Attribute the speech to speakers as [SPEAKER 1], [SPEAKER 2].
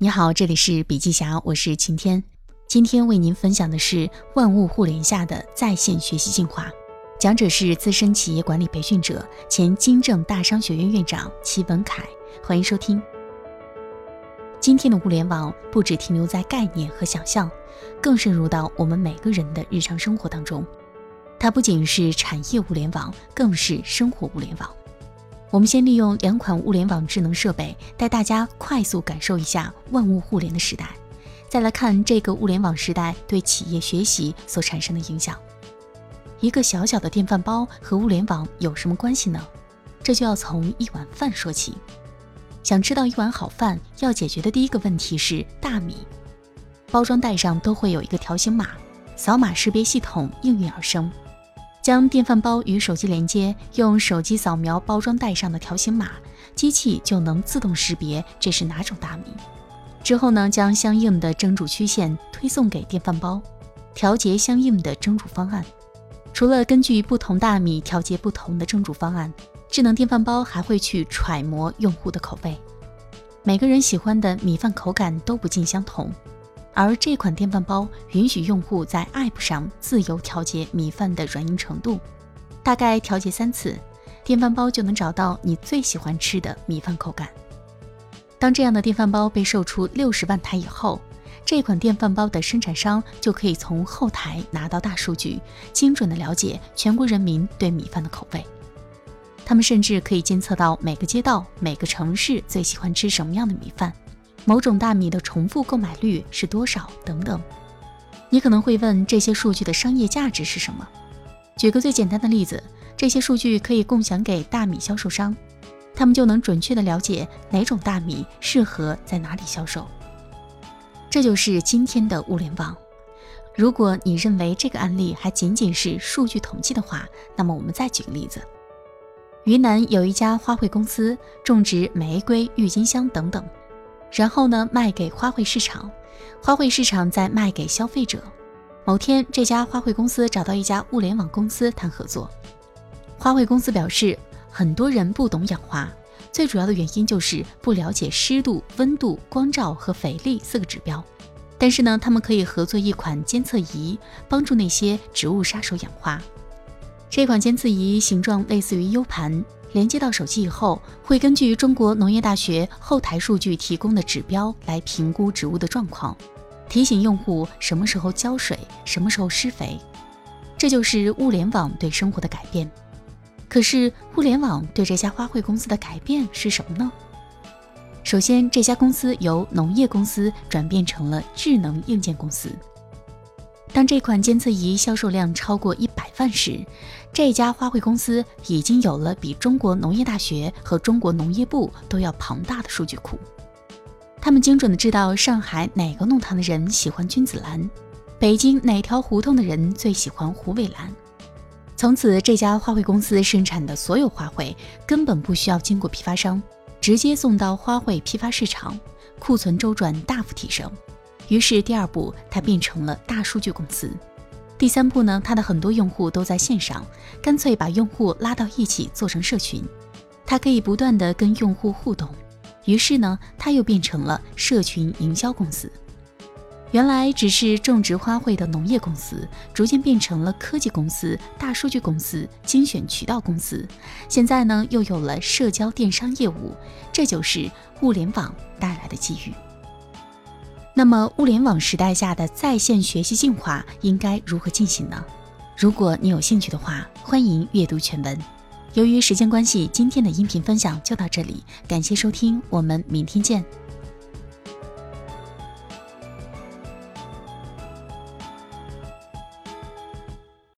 [SPEAKER 1] 你好，这里是笔记侠，我是晴天。今天为您分享的是万物互联下的在线学习进化，讲者是资深企业管理培训者、前金正大商学院院长齐文凯。欢迎收听。今天的物联网不只停留在概念和想象，更深入到我们每个人的日常生活当中。它不仅是产业物联网，更是生活物联网。我们先利用两款物联网智能设备，带大家快速感受一下万物互联的时代。再来看这个物联网时代对企业学习所产生的影响。一个小小的电饭煲和物联网有什么关系呢？这就要从一碗饭说起。想吃到一碗好饭，要解决的第一个问题是大米。包装袋上都会有一个条形码，扫码识别系统应运而生。将电饭煲与手机连接，用手机扫描包装袋上的条形码，机器就能自动识别这是哪种大米。之后呢，将相应的蒸煮曲线推送给电饭煲，调节相应的蒸煮方案。除了根据不同大米调节不同的蒸煮方案，智能电饭煲还会去揣摩用户的口味。每个人喜欢的米饭口感都不尽相同。而这款电饭煲允许用户在 App 上自由调节米饭的软硬程度，大概调节三次，电饭煲就能找到你最喜欢吃的米饭口感。当这样的电饭煲被售出六十万台以后，这款电饭煲的生产商就可以从后台拿到大数据，精准的了解全国人民对米饭的口味。他们甚至可以监测到每个街道、每个城市最喜欢吃什么样的米饭。某种大米的重复购买率是多少？等等，你可能会问，这些数据的商业价值是什么？举个最简单的例子，这些数据可以共享给大米销售商，他们就能准确的了解哪种大米适合在哪里销售。这就是今天的物联网。如果你认为这个案例还仅仅是数据统计的话，那么我们再举个例子：云南有一家花卉公司，种植玫瑰、郁金香等等。然后呢，卖给花卉市场，花卉市场再卖给消费者。某天，这家花卉公司找到一家物联网公司谈合作。花卉公司表示，很多人不懂养花，最主要的原因就是不了解湿度、温度、光照和肥力四个指标。但是呢，他们可以合作一款监测仪，帮助那些植物杀手养花。这款监测仪形状类似于 U 盘。连接到手机以后，会根据中国农业大学后台数据提供的指标来评估植物的状况，提醒用户什么时候浇水，什么时候施肥。这就是物联网对生活的改变。可是，物联网对这家花卉公司的改变是什么呢？首先，这家公司由农业公司转变成了智能硬件公司。当这款监测仪销售量超过一百万时，这家花卉公司已经有了比中国农业大学和中国农业部都要庞大的数据库。他们精准的知道上海哪个弄堂的人喜欢君子兰，北京哪条胡同的人最喜欢虎尾兰。从此，这家花卉公司生产的所有花卉根本不需要经过批发商，直接送到花卉批发市场，库存周转大幅提升。于是，第二步，它变成了大数据公司。第三步呢，它的很多用户都在线上，干脆把用户拉到一起做成社群，它可以不断的跟用户互动。于是呢，它又变成了社群营销公司。原来只是种植花卉的农业公司，逐渐变成了科技公司、大数据公司、精选渠道公司。现在呢，又有了社交电商业务，这就是物联网带来的机遇。那么，物联网时代下的在线学习进化应该如何进行呢？如果你有兴趣的话，欢迎阅读全文。由于时间关系，今天的音频分享就到这里，感谢收听，我们明天见。